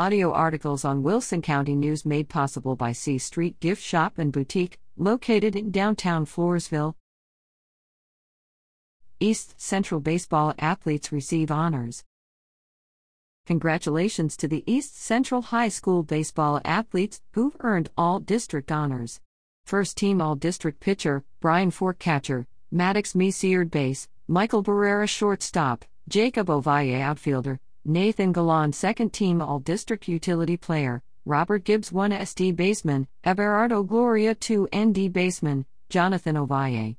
Audio articles on Wilson County News made possible by C Street Gift Shop and Boutique, located in downtown Floresville. East Central baseball athletes receive honors. Congratulations to the East Central High School baseball athletes who've earned all district honors. First team all district pitcher, Brian Fork catcher, Maddox Meseard base, Michael Barrera shortstop, Jacob Ovalle outfielder, Nathan Galan second team all district utility player, Robert Gibbs 1 SD baseman, Everardo Gloria 2 ND baseman, Jonathan Ovalle,